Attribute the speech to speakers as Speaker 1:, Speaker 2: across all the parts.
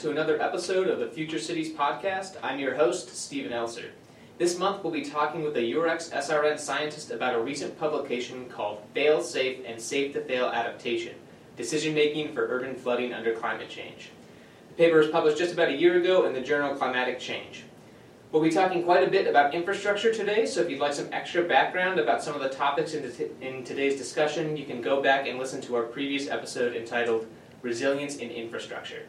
Speaker 1: to another episode of the Future Cities podcast. I'm your host, Stephen Elser. This month we'll be talking with a UREX SRN scientist about a recent publication called Fail Safe and Safe to Fail Adaptation Decision Making for Urban Flooding Under Climate Change. The paper was published just about a year ago in the journal Climatic Change. We'll be talking quite a bit about infrastructure today, so if you'd like some extra background about some of the topics in, in today's discussion, you can go back and listen to our previous episode entitled Resilience in Infrastructure.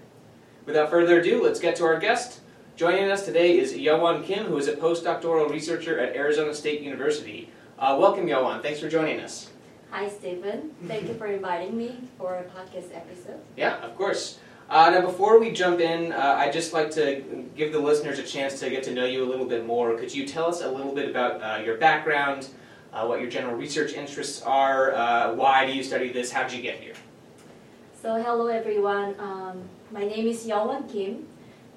Speaker 1: Without further ado, let's get to our guest. Joining us today is Yeowon Kim, who is a postdoctoral researcher at Arizona State University. Uh, welcome, Yeowon. Thanks for joining us.
Speaker 2: Hi, Stephen. Thank you for inviting me for a podcast episode.
Speaker 1: Yeah, of course. Uh, now, before we jump in, uh, I'd just like to give the listeners a chance to get to know you a little bit more. Could you tell us a little bit about uh, your background, uh, what your general research interests are, uh, why do you study this, how did you get here?
Speaker 2: So, hello everyone. Um, my name is Yeowon Kim.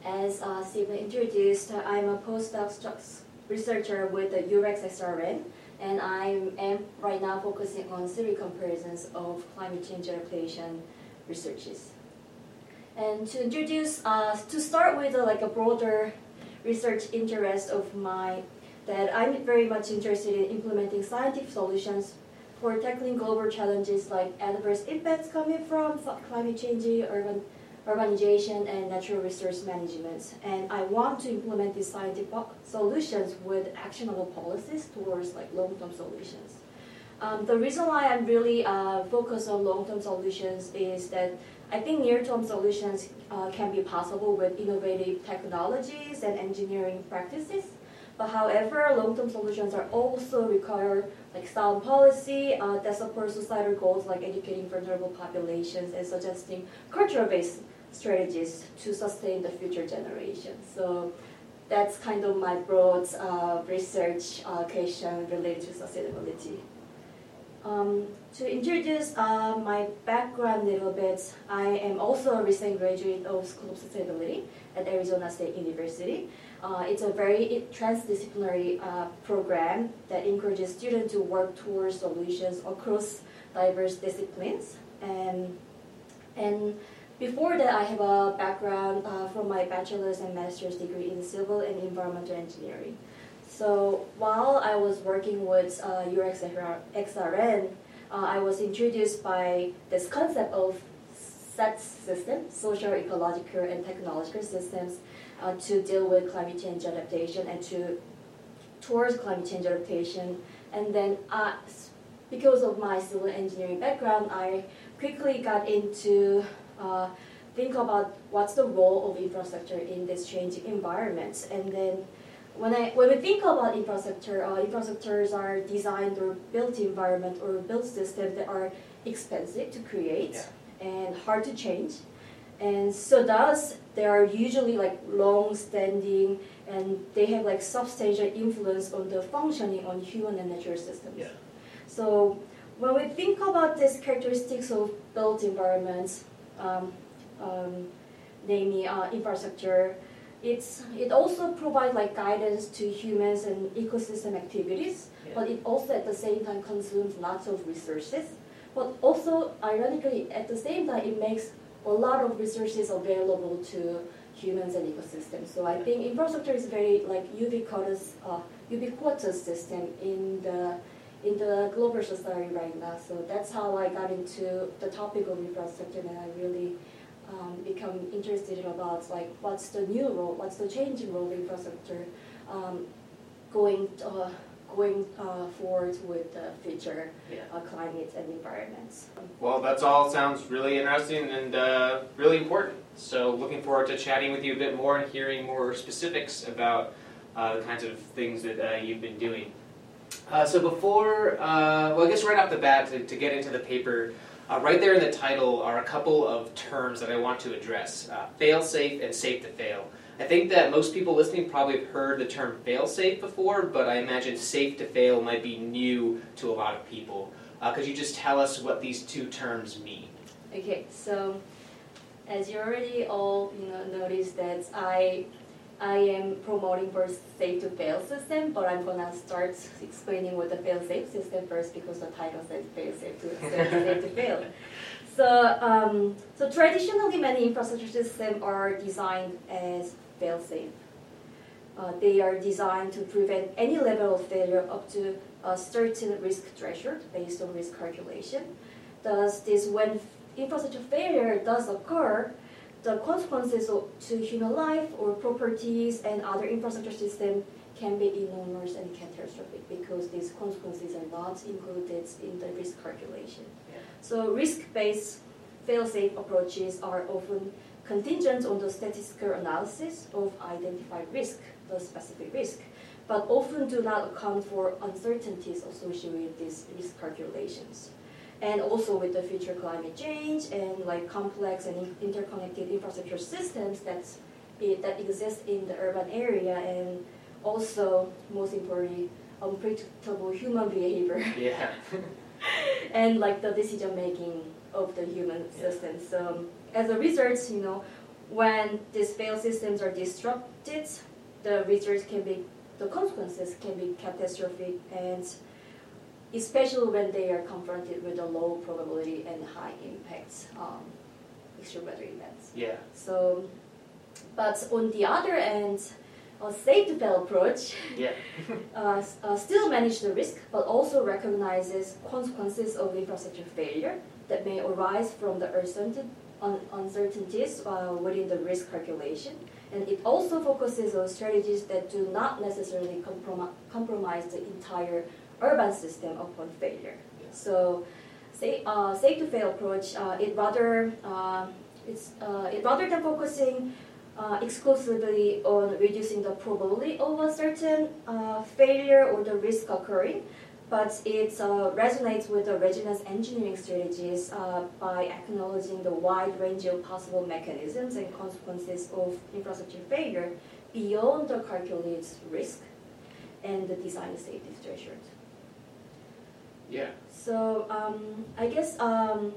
Speaker 2: As uh, Stephen introduced, I'm a postdoc researcher with the UREX SRN, and I am right now focusing on theory comparisons of climate change adaptation researches. And to introduce, uh, to start with uh, like a broader research interest of mine, that I'm very much interested in implementing scientific solutions for tackling global challenges like adverse impacts coming from climate change, urban urbanization, and natural resource management. And I want to implement these scientific solutions with actionable policies towards like long-term solutions. Um, the reason why I'm really uh, focused on long-term solutions is that I think near-term solutions uh, can be possible with innovative technologies and engineering practices. But however, long-term solutions are also require like sound policy uh, that supports societal goals like educating vulnerable populations and suggesting cultural-based strategies to sustain the future generations. So that's kind of my broad uh, research uh, question related to sustainability. Um, to introduce uh, my background a little bit, I am also a recent graduate of School of Sustainability at Arizona State University. Uh, it's a very transdisciplinary uh, program that encourages students to work towards solutions across diverse disciplines. And, and before that, I have a background uh, from my bachelor's and master's degree in civil and environmental engineering. So while I was working with uh, uh, I was introduced by this concept of SET system, social, ecological, and technological systems, uh, to deal with climate change adaptation and to towards climate change adaptation. And then, uh, because of my civil engineering background, I quickly got into uh, think about what's the role of infrastructure in this changing environment. And then when, I, when we think about infrastructure, uh, infrastructures are designed or built environment or built systems that are expensive to create yeah. and hard to change. And so thus, they are usually like long-standing and they have like substantial influence on the functioning on human and natural systems.
Speaker 1: Yeah.
Speaker 2: So when we think about these characteristics of built environments, um, um, namely uh, infrastructure. It's, it also provides like guidance to humans and ecosystem activities, yeah. but it also at the same time consumes lots of resources. But also, ironically, at the same time, it makes a lot of resources available to humans and ecosystems. So I think infrastructure is very like ubiquitous, uh, ubiquitous system in the in the global society right now. So that's how I got into the topic of infrastructure, and I really um, become interested about like what's the new role, what's the changing role of infrastructure um, going uh, going uh, forward with the future yeah. uh, climate and environments.
Speaker 1: Well, that's all sounds really interesting and uh, really important. So, looking forward to chatting with you a bit more and hearing more specifics about uh, the kinds of things that uh, you've been doing. Uh, so before, uh, well, I guess right off the bat, to, to get into the paper, uh, right there in the title are a couple of terms that I want to address uh, fail safe and safe to fail. I think that most people listening probably have heard the term fail safe before, but I imagine safe to fail might be new to a lot of people. Uh, could you just tell us what these two terms mean?
Speaker 2: Okay, so as you already all you know, noticed that I I am promoting for safe to fail system, but I'm gonna start explaining what the fail safe system first because the title says fail safe to safe to fail. So, um, so traditionally, many infrastructure systems are designed as fail-safe. Uh, they are designed to prevent any level of failure up to a certain risk threshold based on risk calculation. Thus, this when infrastructure failure does occur, the consequences to human life or properties and other infrastructure systems can be enormous and catastrophic because these consequences are not included in the risk calculation. Yeah. So risk-based fail-safe approaches are often contingent on the statistical analysis of identified risk, the specific risk, but often do not account for uncertainties associated with these risk calculations. And also with the future climate change and like complex and interconnected infrastructure systems that, eh, that exist in the urban area and also, most importantly, unpredictable human behavior.
Speaker 1: Yeah.
Speaker 2: and like the decision making of the human yeah. system. So um, as a result, you know, when these failed systems are disrupted, the results can be, the consequences can be catastrophic and especially when they are confronted with a low probability and high impact um, extreme weather events.
Speaker 1: Yeah.
Speaker 2: So, but on the other end, a safe to fail approach
Speaker 1: yeah.
Speaker 2: uh, uh, still manage the risk, but also recognizes consequences of infrastructure failure that may arise from the uncertainties uh, within the risk calculation. And it also focuses on strategies that do not necessarily comprom compromise the entire urban system upon failure. Yeah. So, say, uh, safe to fail approach, uh, it rather uh, it's it rather than focusing uh, exclusively on reducing the probability of a certain uh, failure or the risk occurring, but it uh, resonates with the readiness engineering strategies uh, by acknowledging the wide range of possible mechanisms and consequences of infrastructure failure beyond the calculated risk and the design safety threshold.
Speaker 1: Yeah.
Speaker 2: So um, I guess um,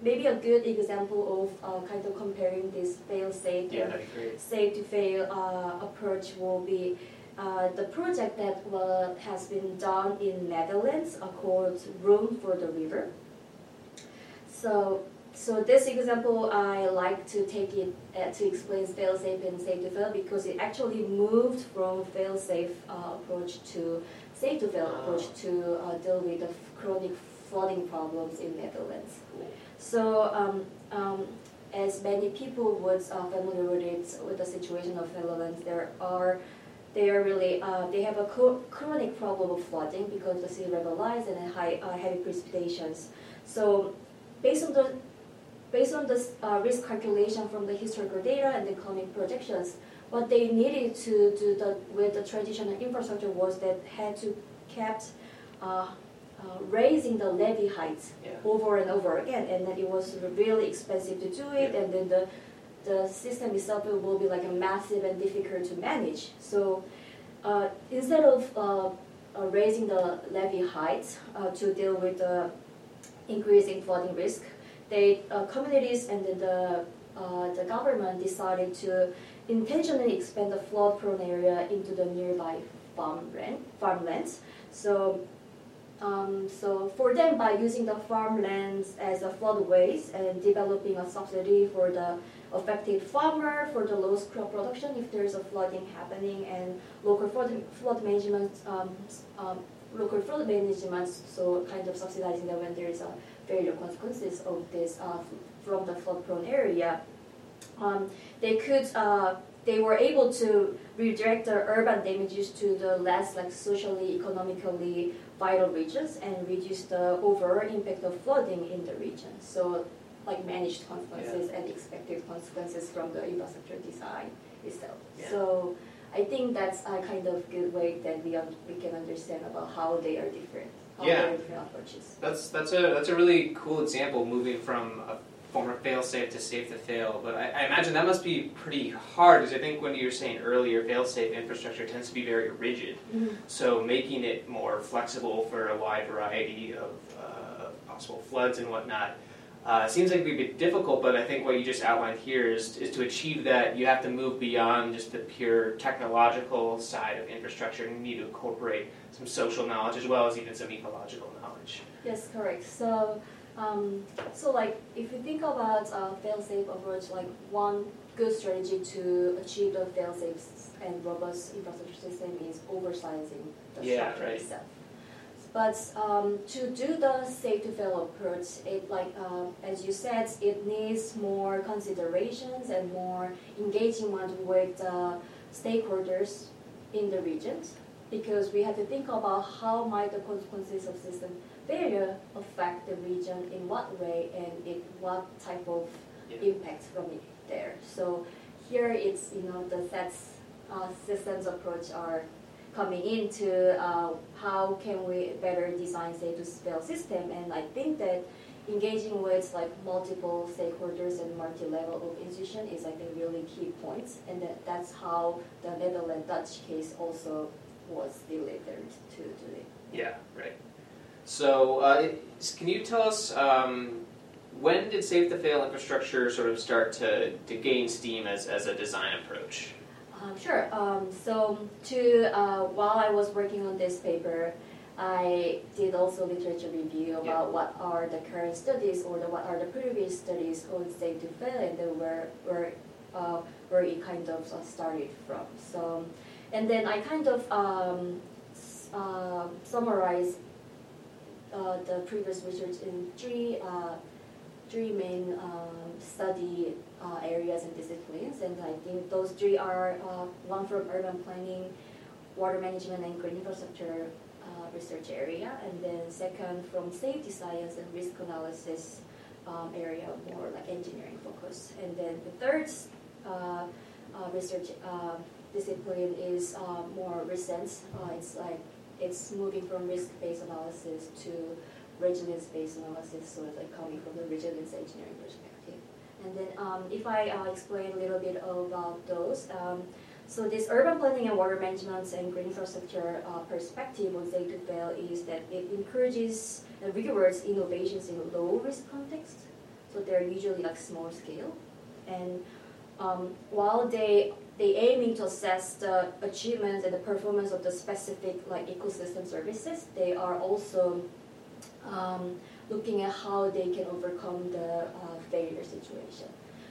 Speaker 2: maybe a good example of uh, kind of comparing this fail-safe
Speaker 1: yeah,
Speaker 2: safe-to-fail uh, approach will be uh, the project that has been done in Netherlands uh, called Room for the River. So, so this example I like to take it uh, to explain fail-safe and safe-to-fail because it actually moved from fail-safe uh, approach to safe-to-fail approach to deal with the chronic flooding problems in Netherlands. So um, um, as many people would uh, familiar with it, with the situation of Netherlands, there are they are really uh, they have a chronic problem of flooding because the sea level rise and high uh, heavy precipitations. So based on the based on the uh, risk calculation from the historical data and the economic projections, what they needed to do the, with the traditional infrastructure was that had to kept uh, uh, raising the levee heights
Speaker 1: yeah.
Speaker 2: over and over again, and then it was really expensive to do it, yeah. and then the the system itself will be like a massive and difficult to manage. So uh, instead of uh, uh raising the levee heights uh, to deal with the increasing flooding risk, they communities and the the government decided to intentionally expand the flood-prone area into the nearby farmland farmlands. So um, so for them, by using the farmlands as a floodways and developing a subsidy for the affected farmer for the lost crop production if there is a flooding happening and local flood, flood management, um, um, local flood management, so kind of subsidizing them when there is a failure consequences of this uh, from the flood-prone area. Um, they could uh, they were able to redirect the urban damages to the less like socially, economically vital regions and reduce the overall impact of flooding in the region. So like managed consequences yeah. and expected consequences from the infrastructure design itself. Yeah. So I think that's a kind of good way that we, we can understand about how they are different. How
Speaker 1: yeah.
Speaker 2: they are different approaches.
Speaker 1: That's that's a that's a really cool example moving from a former fail safe to safe to fail. But I, I imagine that must be pretty hard because I think when you were saying earlier, fail safe infrastructure tends to be very rigid.
Speaker 2: Mm-hmm.
Speaker 1: So making it more flexible for a wide variety of uh, possible floods and whatnot. Uh, seems like it would be difficult, but I think what you just outlined here is, is to achieve that you have to move beyond just the pure technological side of infrastructure and you need to incorporate some social knowledge as well as even some ecological knowledge.
Speaker 2: Yes, correct. So Um, so like if you think about a fail-safe approach, like one good strategy to achieve the fail-safe and robust infrastructure system is oversizing the
Speaker 1: Yeah,
Speaker 2: structure
Speaker 1: right.
Speaker 2: itself. But um, to do the safe to fail approach, it like uh, as you said, it needs more considerations and more engagement with uh, stakeholders in the regions because we have to think about how might the consequences of system failure affect the region in what way and it, what type of
Speaker 1: Yeah.
Speaker 2: impact from it there. So here it's you know the SETS uh, systems approach are coming into uh, how can we better design safe to fail system and I think that engaging with like multiple stakeholders and multi-level of institution is I think really key points and that, that's how the Netherlands Dutch case also was delivered to today.
Speaker 1: Yeah, right. So, uh, can you tell us um, when did Safe to Fail infrastructure sort of start to, to gain steam as, as a design approach?
Speaker 2: Um, sure. Um, so to uh, while I was working on this paper, I did also literature review about
Speaker 1: Yeah.
Speaker 2: what are the current studies or the, what are the previous studies on safe to fail and then where where uh, where it kind of uh, started from. So, and then I kind of um, uh, summarized uh, the previous research in three uh, three main um, study uh, areas and disciplines, and I think those three are uh, one from urban planning, water management, and green infrastructure uh, research area, and then second from safety science and risk analysis um, area, more like engineering focus, and then the third uh, uh, research discipline is more recent. It's like it's moving from risk-based analysis to resilience-based analysis, so it's like coming from the resilience engineering perspective. And then um, if I uh, explain a little bit about those, um, so this urban planning and water management and green infrastructure uh, perspective on safe to fail is that it encourages and rewards innovations in low risk context. So they're usually like small scale, and um, while they they aiming to assess the achievements and the performance of the specific like ecosystem services, they are also um, looking at how they can overcome the uh, failure situation.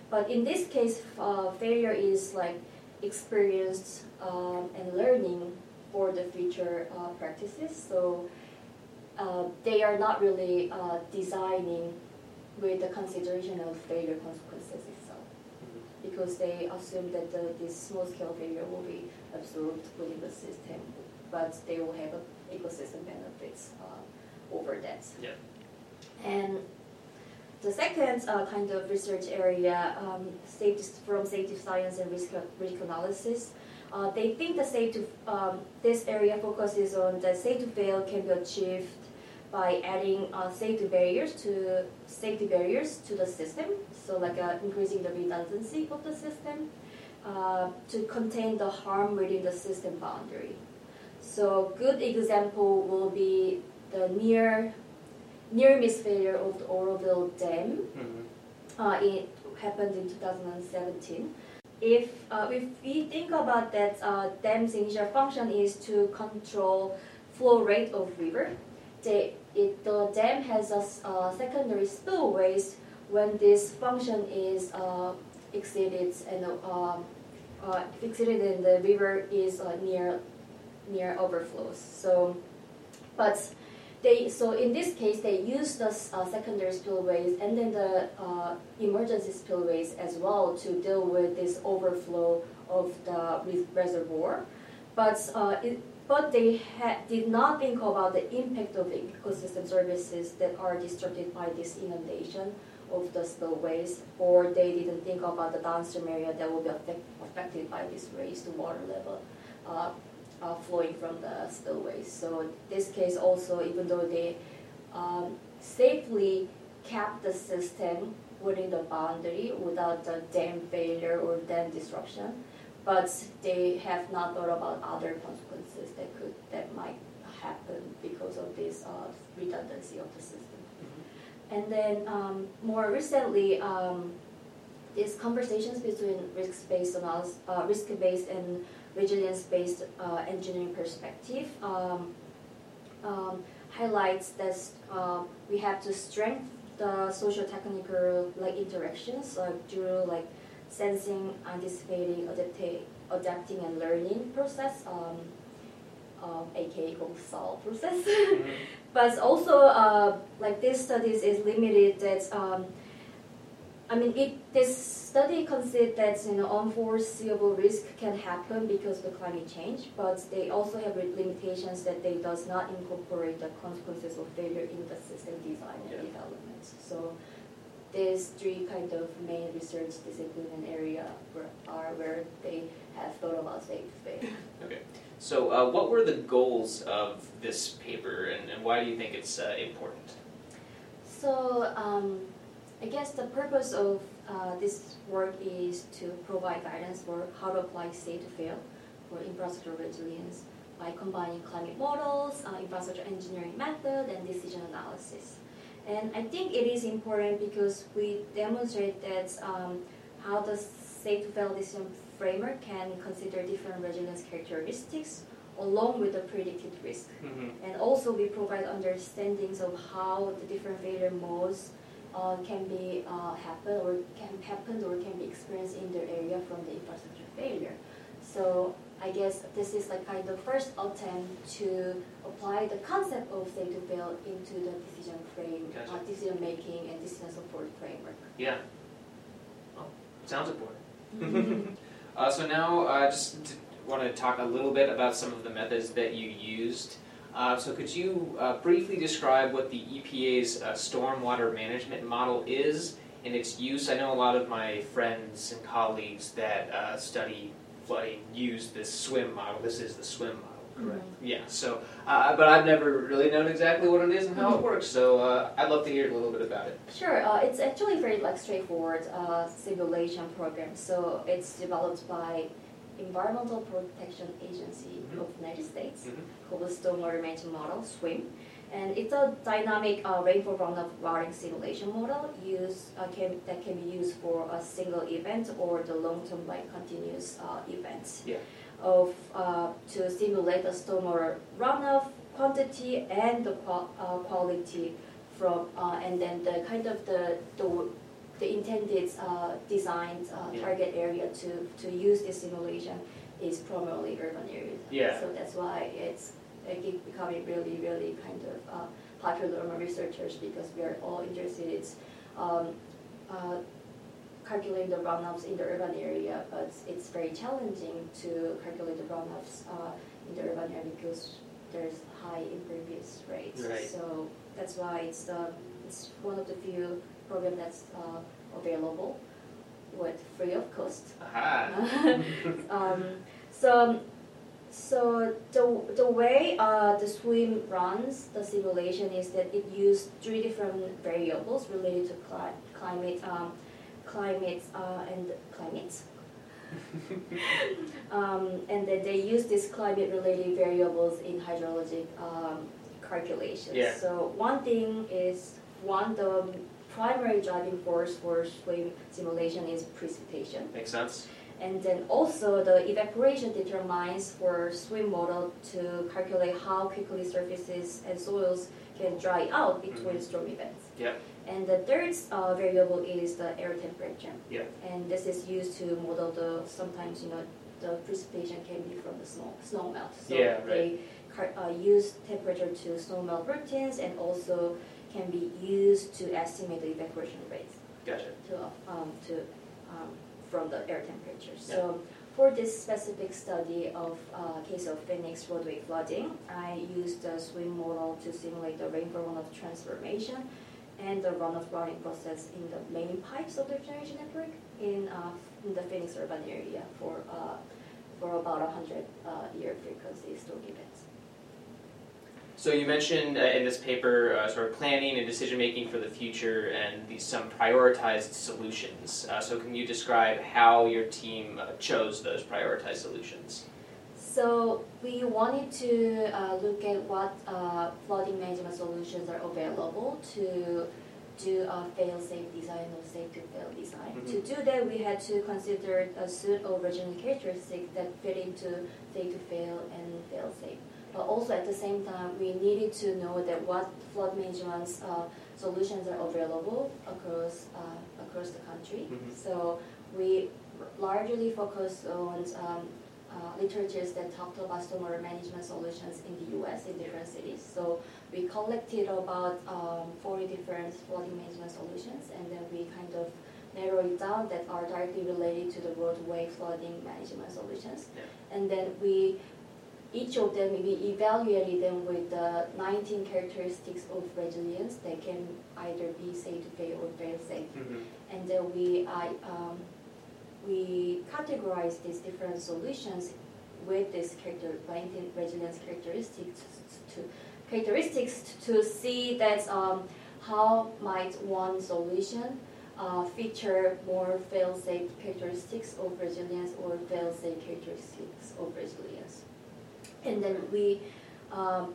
Speaker 2: But in this case, uh, failure is like experienced um, and learning for the future uh, practices. So uh, they are not really uh, designing with the consideration of failure consequences itself because they assume that the, this small-scale failure will be absorbed within the system, but they will have ecosystem benefits uh, over that.
Speaker 1: Yeah.
Speaker 2: And the second uh, kind of research area, um, safety, from safety science and risk, risk analysis, uh, they think the safe to, um, this area focuses on the safe to fail can be achieved by adding uh, safety barriers to safety barriers to the system, so like uh, increasing the redundancy of the system uh, to contain the harm within the system boundary. So good example will be the near near miss failure of the Oroville Dam.
Speaker 1: Mm-hmm.
Speaker 2: Uh, it happened in 2017. If uh, if we think about that, uh, dam's initial function is to control flow rate of river. The, it, the dam has a secondary spillways when this function is uh, exceeded and uh, uh, exceeded and the river is uh, near near overflows. So, but they so in this case they use the uh, secondary spillways and then the uh, emergency spillways as well to deal with this overflow of the re- reservoir, but uh, it, but they did not think about the impact of the ecosystem services that are disrupted by this inundation of the spillways, or they didn't think about the downstream area that will be affect- affected by this raised water level. Uh, flowing from the spillways. So this case also, even though they um, safely kept the system within the boundary without the dam failure or dam disruption, but they have not thought about other consequences that could that might happen because of this uh, redundancy of the system. And then um, more recently, um, these conversations between risk-based analysis, uh, risk-based and resilience-based uh, engineering perspective um, um, highlights that uh, we have to strengthen the social technical like interactions like through like sensing, anticipating, adapting, adapting and learning process, um, um, aka solve process.
Speaker 1: Mhm.
Speaker 2: but also uh, like this studies is limited that um, I mean it this study considered that you know unforeseeable risk can happen because of the climate change, but they also have limitations that they does not incorporate the consequences of failure in the system design and
Speaker 1: Yeah.
Speaker 2: development. So these three kind of main research discipline and area are where they have thought about safe fail.
Speaker 1: Okay. So, uh, what were the goals of this paper, and, and why do you think it's uh, important?
Speaker 2: So um, I guess the purpose of uh, this work is to provide guidance for how to apply safe to fail for infrastructure resilience by combining climate models, uh, infrastructure engineering method, and decision analysis. And I think it is important because we demonstrate that um, how the safe to fail decision framework can consider different resilience characteristics along with the predicted risk.
Speaker 1: Mm-hmm.
Speaker 2: And also we provide understandings of how the different failure modes uh, can be uh, happen or can happen or can be experienced in their area from the infrastructure failure. So I guess this is like kind of first attempt to apply the concept of safe to fail into the decision frame, uh, decision making and decision support framework.
Speaker 1: Yeah. Well, sounds important. uh, so now, uh, just want to talk a little bit about some of the methods that you used. Uh, so could you uh, briefly describe what the EPA's uh, stormwater management model is and its use? I know a lot of my friends and colleagues that uh, study flooding use this SWMM model. This is the SWMM model, correct? Yeah. So, uh, but I've never really known exactly what it is and how it works. So uh, I'd love to hear a little bit about it.
Speaker 2: Sure, uh, it's actually very like straightforward uh, simulation program. So it's developed by Environmental Protection Agency
Speaker 1: Mhm.
Speaker 2: of the United States
Speaker 1: Mhm.
Speaker 2: called the Stormwater Management Model (SWMM), and it's a dynamic uh, rainfall runoff routing simulation model use uh, can, that can be used for a single event or the long-term like continuous uh, event
Speaker 1: Yeah.
Speaker 2: of uh, to simulate the stormwater runoff quantity and the qual- uh, quality from uh, and then the kind of the the, the intended uh, designed uh,
Speaker 1: Yeah.
Speaker 2: target area to to use this simulation is primarily urban areas.
Speaker 1: Yeah.
Speaker 2: So that's why it's uh, ge- becoming really really kind of uh, popular among researchers because we are all interested in um, uh, calculating the runoffs in the urban area, but it's very challenging to calculate the runoffs uh, in the urban area because there's high impervious rates.
Speaker 1: Right.
Speaker 2: So that's why it's the it's one of the few program that's uh, available with free of cost. Um, so so the, the way uh, the SWMM runs the simulation is that it used three different variables related to cli- climate um, climate uh, and climate um, and then they use these climate related variables in hydrologic um, calculations
Speaker 1: Yeah.
Speaker 2: so one thing is one the primary driving force for SWMM simulation is precipitation
Speaker 1: Makes sense.
Speaker 2: and then also the evaporation determines for SWMM model to calculate how quickly surfaces and soils can dry out between
Speaker 1: Mhm.
Speaker 2: storm events.
Speaker 1: Yep.
Speaker 2: And the third uh, variable is the air temperature.
Speaker 1: Yep.
Speaker 2: And this is used to model the sometimes you know the precipitation can be from the snow snow melt. So
Speaker 1: Yeah, right.
Speaker 2: they uh, use temperature to snow melt routines and also can be used to estimate the evaporation rates
Speaker 1: Gotcha.
Speaker 2: to, um, to, um, from the air temperature. So for this specific study of uh, case of Phoenix roadway flooding, I used the SWMM model to simulate the rainfall runoff transformation and the runoff routing process in the main pipes of the generation network in, uh, in the Phoenix urban area for, uh, for about 100 uh, year frequency storm events.
Speaker 1: So you mentioned uh, in this paper uh, sort of planning and decision making for the future and these, some prioritized solutions. Uh, so can you describe how your team uh, chose those prioritized solutions?
Speaker 2: So we wanted to uh, look at what uh, flooding management solutions are available to do a fail-safe design or safe-to-fail design.
Speaker 1: Mhm.
Speaker 2: To do that, we had to consider a suite of regional characteristics that fit into safe-to-fail and fail-safe But also at the same time, we needed to know that what flood management uh, solutions are available across uh, across the country.
Speaker 1: Mhm.
Speaker 2: So we largely focused on um, uh, literatures that talked about stormwater management solutions in the U.S. in different cities. So we collected about um, 40 different flooding management solutions, and then we kind of narrowed it down that are directly related to the roadway flooding management solutions.
Speaker 1: Yeah.
Speaker 2: And then we, each of them, we evaluated them with the 19 characteristics of resilience that can either be safe to fail or fail safe.
Speaker 1: Mhm.
Speaker 2: And then we, I, um, we categorize these different solutions with this character, 19 resilience characteristics to, characteristics to see that um, how might one solution uh, feature more fail-safe characteristics of resilience or fail-safe characteristics of resilience. And then we, um,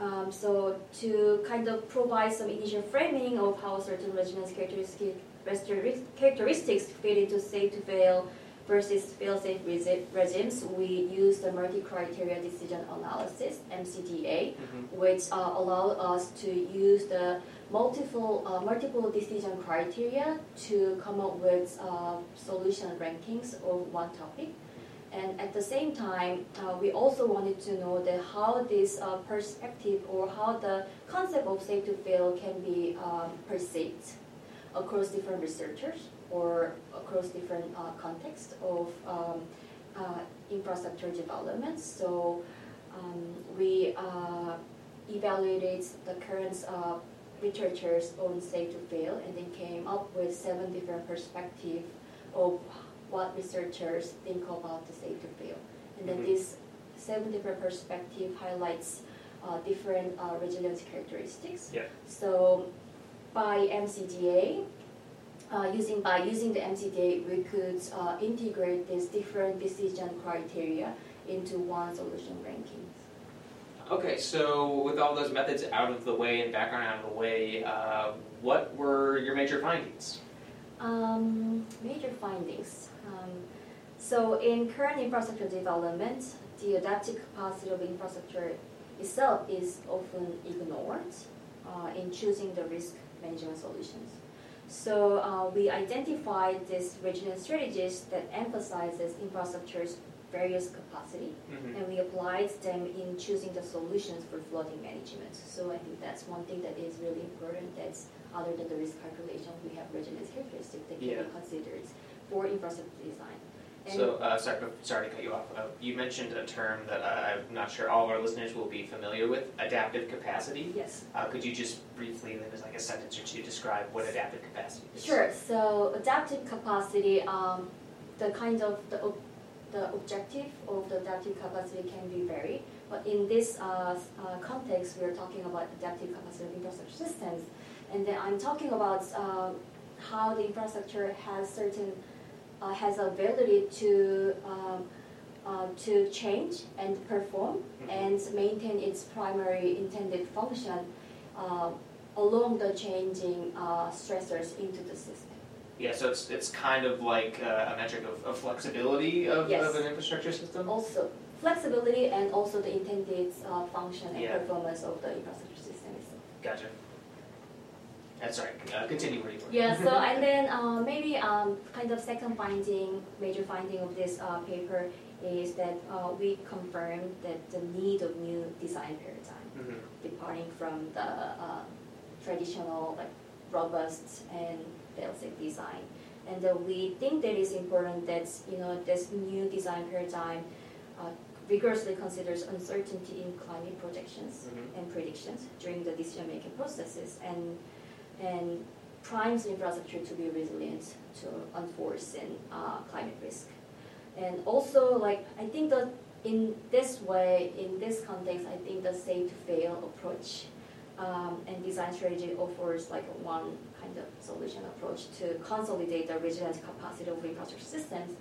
Speaker 2: um, so to kind of provide some initial framing of how certain resilience characteristic, characteristics fit into safe to fail versus fail-safe regimes, we use the multi-criteria decision analysis, MCDA,
Speaker 1: Mhm.
Speaker 2: which uh, allow us to use the multiple uh, multiple decision criteria to come up with uh, solution rankings of one topic. And at the same time, uh, we also wanted to know that how this uh, perspective or how the concept of safe to fail can be um, perceived across different researchers or across different uh, contexts of um, uh, infrastructure development. So um, we uh, evaluated the current uh, researchers on safe to fail and then came up with seven different perspectives of what researchers think about the safe to fail. And then
Speaker 1: Mhm.
Speaker 2: this seven different perspective highlights uh, different uh, resilience characteristics.
Speaker 1: Yeah.
Speaker 2: So by MCDA, uh, using by using the MCDA, we could uh, integrate these different decision criteria into one solution ranking.
Speaker 1: Okay, so with all those methods out of the way and background out of the way, uh, what were your major findings?
Speaker 2: Um, major findings. Um, so in current infrastructure development, the adaptive capacity of infrastructure itself is often ignored uh, in choosing the risk management solutions. So uh, we identified these regional strategies that emphasizes infrastructure's various capacity
Speaker 1: Mhm.
Speaker 2: and we applied them in choosing the solutions for flooding management. So I think that's one thing that is really important. That's other than the risk calculation, we have resilience characteristics that can
Speaker 1: Yeah.
Speaker 2: be considered for infrastructure design. And
Speaker 1: So, uh, sorry, sorry to cut you off. Uh, you mentioned a term that uh, I'm not sure all of our listeners will be familiar with: adaptive capacity.
Speaker 2: yes,
Speaker 1: Uh, could you just briefly, in like a sentence or two, describe what adaptive capacity is?
Speaker 2: sure. So adaptive capacity, um, the kind of the, ob- the objective of the adaptive capacity can be varied. But in this uh, uh, context, we are talking about adaptive capacity of infrastructure systems. And then I'm talking about how the infrastructure has certain, has ability to, um, uh, to change and perform
Speaker 1: Mhm.
Speaker 2: and maintain its primary intended function uh, along the changing uh, stressors into the system.
Speaker 1: Yeah, so it's it's kind of like uh, a metric of, of flexibility of,
Speaker 2: Yes.
Speaker 1: of an infrastructure system.
Speaker 2: Also, flexibility and also the intended uh, function and
Speaker 1: Yeah.
Speaker 2: performance of the infrastructure system itself.
Speaker 1: Gotcha. Uh, sorry, uh, continue where you were.
Speaker 2: Yeah, so and then uh, maybe um, kind of second finding, major finding of this uh, paper is that uh, we confirmed that the need of new design paradigm,
Speaker 1: Mhm.
Speaker 2: departing from the uh, traditional like robust and fail-safe design. And uh, we think that it's important that you know this new design paradigm uh, rigorously considers uncertainty in climate projections
Speaker 1: Mhm.
Speaker 2: and predictions during the decision-making processes and and primes infrastructure to be resilient to unforeseen uh, climate risk. And also, like I think that in this way, in this context, I think the safe to fail approach um, and design strategy offers like one kind of solution approach to consolidate the resilience capacity of infrastructure systems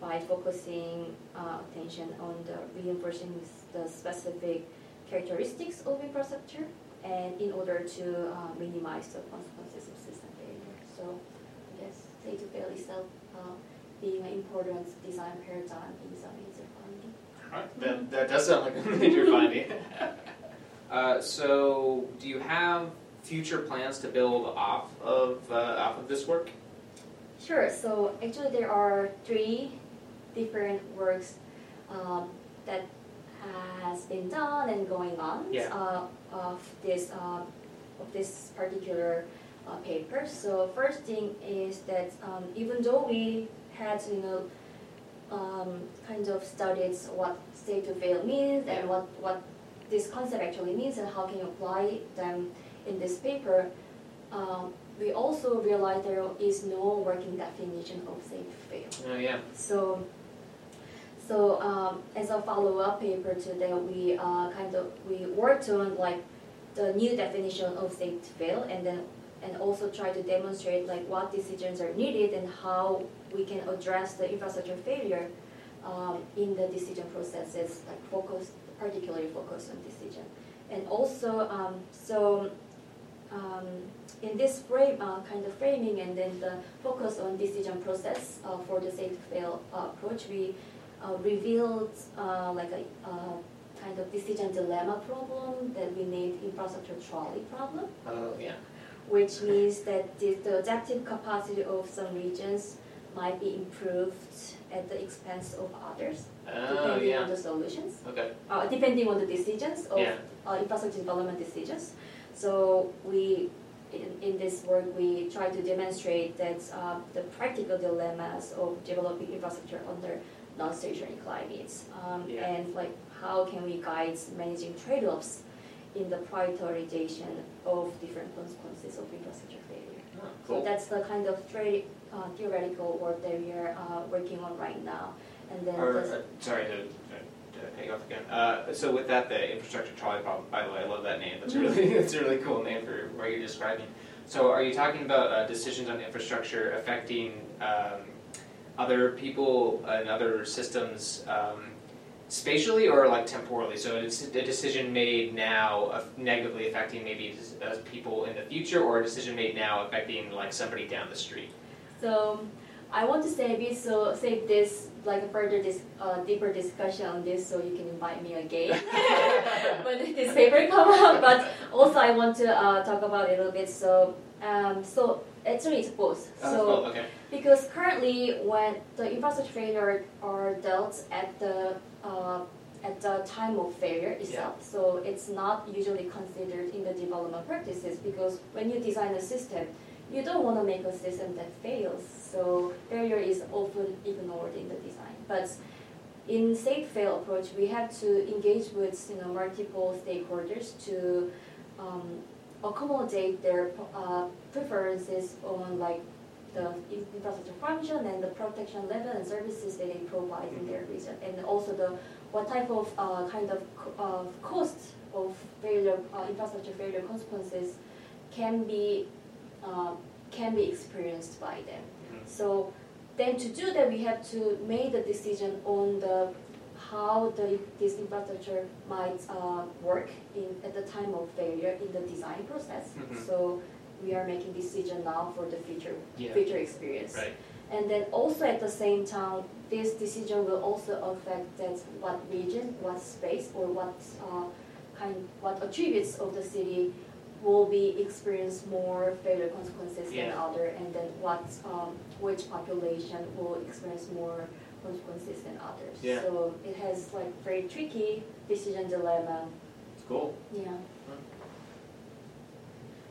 Speaker 2: by focusing uh, attention on the reinforcing the specific characteristics of infrastructure and in order to uh, minimize the consequences of system failure. So I guess safe to fail itself uh, being an important design paradigm is a major finding.
Speaker 1: Alright, That, that does sound like a major finding. Uh, so, do you have future plans to build off of, uh, off of this work?
Speaker 2: Sure. So actually, there are three different works um, that has been done and going on
Speaker 1: Yeah.
Speaker 2: uh, of this uh, of this particular uh, paper. So first thing is that um, even though we had you know um, kind of studied what safe to fail means
Speaker 1: Yeah.
Speaker 2: and what what this concept actually means and how can you apply them in this paper, um, we also realized there is no working definition of safe fail.
Speaker 1: Oh, yeah.
Speaker 2: So, so um, as a follow-up paper to that, we uh, kind of we worked on like the new definition of safe fail, and then and also try to demonstrate like what decisions are needed and how we can address the infrastructure failure um, in the decision processes, like focus particularly focus on decision, and also um, so um, in this frame, uh, kind of framing and then the focus on decision process uh, for the safe fail uh, approach, we uh, revealed uh, like a uh, kind of decision dilemma problem that we named infrastructure trolley problem,
Speaker 1: Oh, yeah.
Speaker 2: which means that the, the adaptive capacity of some regions might be improved at the expense of others,
Speaker 1: Oh,
Speaker 2: depending on the solutions
Speaker 1: Okay.
Speaker 2: uh, depending on the decisions of
Speaker 1: Yeah.
Speaker 2: uh, infrastructure development decisions. So we, in, in this work, we try to demonstrate that uh, the practical dilemmas of developing infrastructure under non-stationary climates, um,
Speaker 1: Yeah.
Speaker 2: and like how can we guide managing trade-offs in the prioritization of different consequences of infrastructure failure.
Speaker 1: Oh,
Speaker 2: So that's the kind of uh, theoretical work that we are uh, working on right now. And then
Speaker 1: Or, uh, sorry to, to you off again. Uh, so with that, the infrastructure trolley problem, by the way, I love that name. That's a really, that's a really cool name for what you're describing. So are you talking about uh, decisions on infrastructure affecting um, other people and other systems um, spatially or like temporally? So it's a decision made now of negatively affecting maybe people in the future, or a decision made now affecting like somebody down the street.
Speaker 2: So I want to save it, so save this like a further dis- uh, deeper discussion on this, so you can invite me again when this paper come out. But also I want to uh, talk about it a little bit. So um, so actually it's both.
Speaker 1: Oh,
Speaker 2: so
Speaker 1: cool. Okay.
Speaker 2: because currently when the infrastructure failure are dealt at the uh, at the time of failure itself, so it's not usually considered in the development practices because when you design a system, you don't want to make a system that fails. So failure is often ignored in the design. But in safe fail approach, we have to engage with you know multiple stakeholders to um, accommodate their uh, preferences on like the infrastructure function and the protection level and services that they provide in their region, and also the what type of uh, kind of uh, cost of failure uh, infrastructure failure consequences can be uh, can be experienced by them.
Speaker 1: Mhm.
Speaker 2: So then to do that, we have to make the decision on the how the this infrastructure might uh, work in at the time of failure in the design process.
Speaker 1: Mhm.
Speaker 2: So we are making decision now for the future
Speaker 1: Yeah.
Speaker 2: future experience.
Speaker 1: Right.
Speaker 2: And then also at the same time, this decision will also affect that what region, what space, or what uh, kind, what attributes of the city will be experience more failure consequences than
Speaker 1: Yeah.
Speaker 2: other, and then what um, which population will experience more consequences than others.
Speaker 1: Yeah.
Speaker 2: So it has like very tricky decision dilemma.
Speaker 1: It's cool.
Speaker 2: Yeah. Hmm.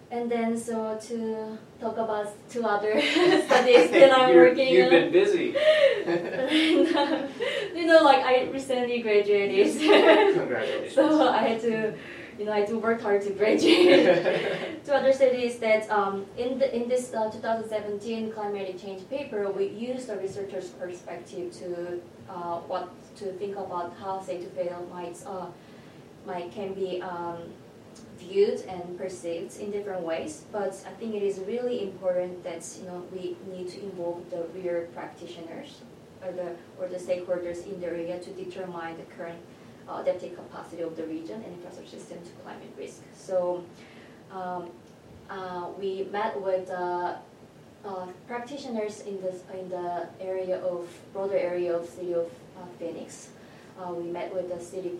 Speaker 2: And then so to talk about two other studies that I'm
Speaker 1: You're-
Speaker 2: working
Speaker 1: You've
Speaker 2: on.
Speaker 1: been busy.
Speaker 2: you know, like I recently graduated,
Speaker 1: Congratulations.
Speaker 2: so I had to, you know, I do work hard to graduate. to other studies that um, in the in this uh, 2017 climate change paper, we used a researcher's perspective to uh, what to think about how safe to fail might uh, might can be um, viewed and perceived in different ways. But I think it is really important that you know we need to involve the real practitioners or the or the stakeholders in the area to determine the current uh, adaptive capacity of the region and infrastructure system to climate risk. So um, uh, we met with uh, uh, practitioners in the in the area of broader area of city of uh, Phoenix. we met with the city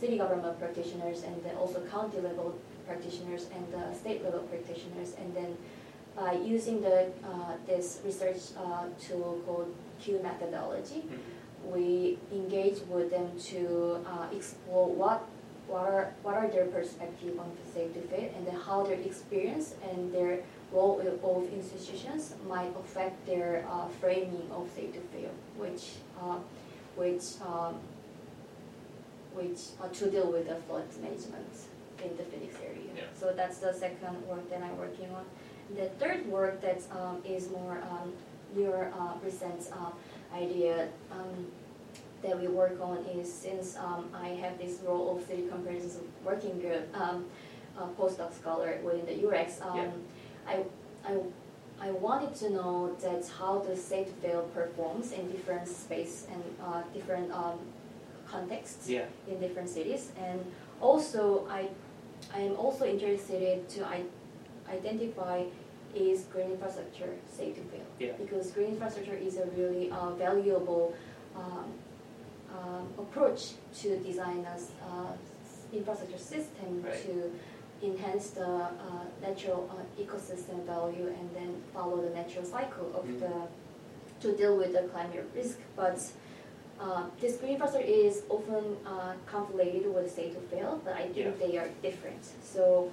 Speaker 2: city government practitioners and then also county level practitioners and state level practitioners, and then by using the uh, this research uh, tool called Q methodology,
Speaker 1: Mhm.
Speaker 2: We engage with them to uh, explore what what are what are their perspective on the safety fit and then how their experience and their role of institutions might affect their uh, framing of safe to fail, which uh, which um, which uh, to deal with the flood management in the Phoenix area.
Speaker 1: Yeah.
Speaker 2: So that's the second work that I'm working on. The third work that um, is more um, your uh, uh, idea um, that we work on is since um, I have this role of city comprehensive working group um, uh, postdoc scholar within the UREX, um,
Speaker 1: Yeah.
Speaker 2: I, I, I wanted to know that how the safe fail performs in different space and uh, different um, contexts
Speaker 1: Yeah.
Speaker 2: in different cities, and also I, I am also interested to I, identify is green infrastructure safe to fail
Speaker 1: Yeah.
Speaker 2: because green infrastructure is a really uh, valuable um, um, approach to design a uh, infrastructure system
Speaker 1: Right.
Speaker 2: to enhance the uh, natural uh, ecosystem value and then follow the natural cycle of
Speaker 1: Mhm.
Speaker 2: the to deal with the climate risk. But uh, this green infrastructure is often uh, conflated with safe to fail, but I think
Speaker 1: Yeah.
Speaker 2: they are different. So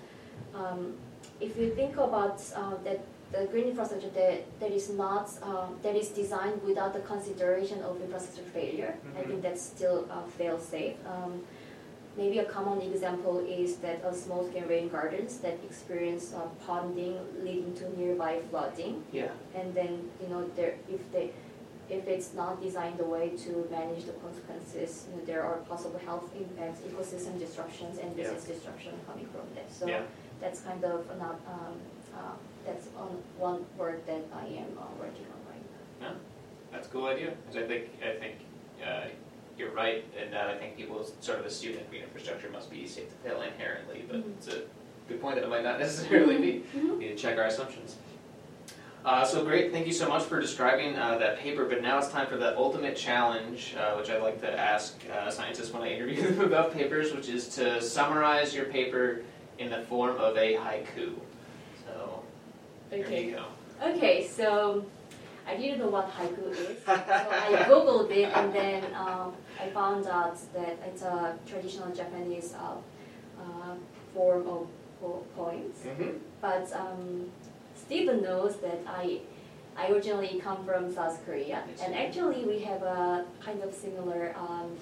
Speaker 2: um, if you think about uh, that the green infrastructure that, that is not um, that is designed without the consideration of infrastructure failure, I
Speaker 1: Mhm.
Speaker 2: think that's still uh, fail safe. Um, maybe a common example is that a small scale rain gardens that experience uh, ponding leading to nearby flooding,
Speaker 1: Yeah.
Speaker 2: and then you know there if they if it's not designed the way to manage the consequences, you know, there are possible health impacts, ecosystem disruptions, and
Speaker 1: Yeah.
Speaker 2: business disruption coming from that. So
Speaker 1: Yeah.
Speaker 2: That's kind of not um, uh, that's on one work that I am uh, working on right now.
Speaker 1: No, that's a cool idea. 'cause I think I think uh, you're right, and that I think people sort of assume that green infrastructure must be safe to fail inherently, but
Speaker 2: Mhm.
Speaker 1: it's a good point that it might not necessarily be.
Speaker 2: Mhm.
Speaker 1: We need to check our assumptions. Uh, so great, thank you so much for describing uh, that paper. But now it's time for the ultimate challenge, uh, which I like to ask uh, scientists when I interview them about papers, which is to summarize your paper in the form of a haiku. So
Speaker 2: Okay.
Speaker 1: you go.
Speaker 2: Okay, so I didn't know what haiku is, so I googled it and then um, I found out that it's a traditional Japanese uh, uh, form of po- poems.
Speaker 1: Mm-hmm.
Speaker 2: But um, Stephen knows that I I originally come from South Korea, and actually we have a kind of similar um,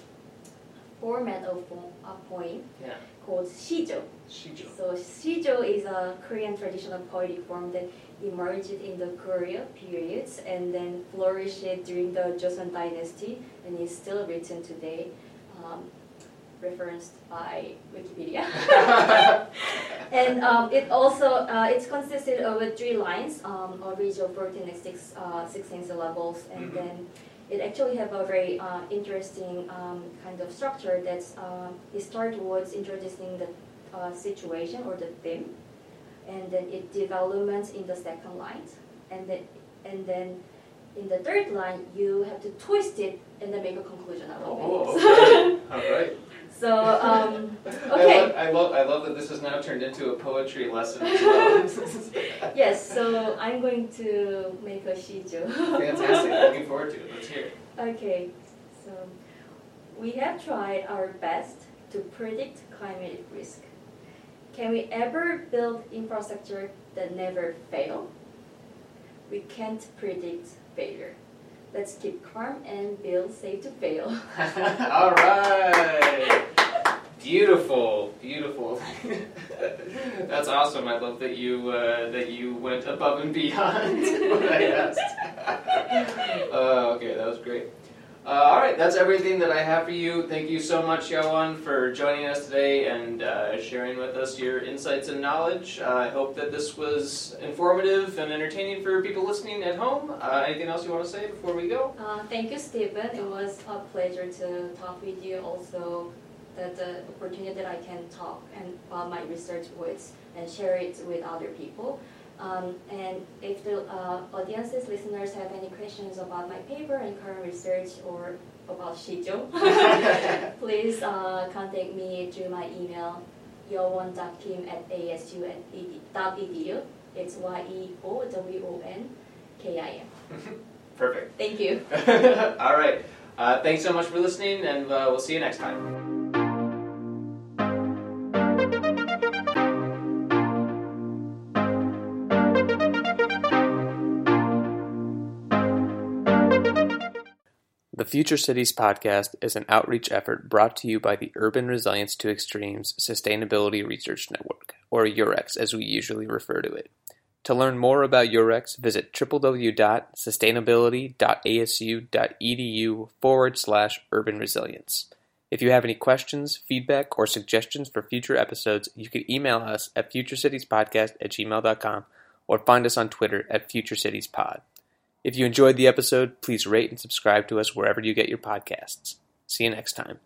Speaker 2: format of a poem
Speaker 1: Yeah.
Speaker 2: called shijo.
Speaker 1: Shijo.
Speaker 2: So shijo is a Korean traditional poetic form that emerged in the Goryeo periods and then flourished during the Joseon dynasty and is still written today, um, referenced by Wikipedia. and um, it also uh, it's consisted of three lines, um, a ridge of 14 and six, uh, 16 syllables, and
Speaker 1: Mhm.
Speaker 2: then it actually have a very uh, interesting um, kind of structure that's uh, it starts towards introducing the uh, situation or the theme, and then it developments in the second line, and then and then in the third line you have to twist it and then make a conclusion out of
Speaker 1: Oh,
Speaker 2: it.
Speaker 1: okay. All right.
Speaker 2: So um,
Speaker 1: I
Speaker 2: okay.
Speaker 1: love, I love I love that this has now turned into a poetry lesson.
Speaker 2: Yes, so I'm going to make a shijo.
Speaker 1: Fantastic. Looking forward to it. Let's hear it.
Speaker 2: Okay, so we have tried our best to predict climate risk. Can we ever build infrastructure that never fail? We can't predict failure. Let's keep calm and build safe to fail.
Speaker 1: All right. Beautiful, beautiful. That's awesome. I love that you uh, that you went above and beyond what I asked. Uh, okay, that was great. Uh, all right, that's everything that I have for you. Thank you so much, Yeowon, for joining us today and uh, sharing with us your insights and knowledge. Uh, I hope that this was informative and entertaining for people listening at home. Uh, anything else you want to say before we go?
Speaker 2: Uh, thank you, Stephen. It was a pleasure to talk with you. Also, that the opportunity that I can talk and about my research with and share it with other people. Um, and if the uh, audiences, listeners have any questions about my paper and current research or about Shijo, please uh, contact me through my email yeowon.kim at asu.edu. It's Y E O W O N K I M.
Speaker 1: Perfect.
Speaker 2: Thank you.
Speaker 1: All right. Uh, thanks so much for listening, and uh, we'll see you next time. Future Cities podcast is an outreach effort brought to you by the Urban Resilience to Extremes Sustainability Research Network, or UREX as we usually refer to it. To learn more about UREX, visit www.sustainability.asu.edu forward slash urban resilience. If you have any questions, feedback, or suggestions for future episodes, you can email us at futurecitiespodcast at gmail.com or find us on Twitter at futurecitiespod. If you enjoyed the episode, please rate and subscribe to us wherever you get your podcasts. See you next time.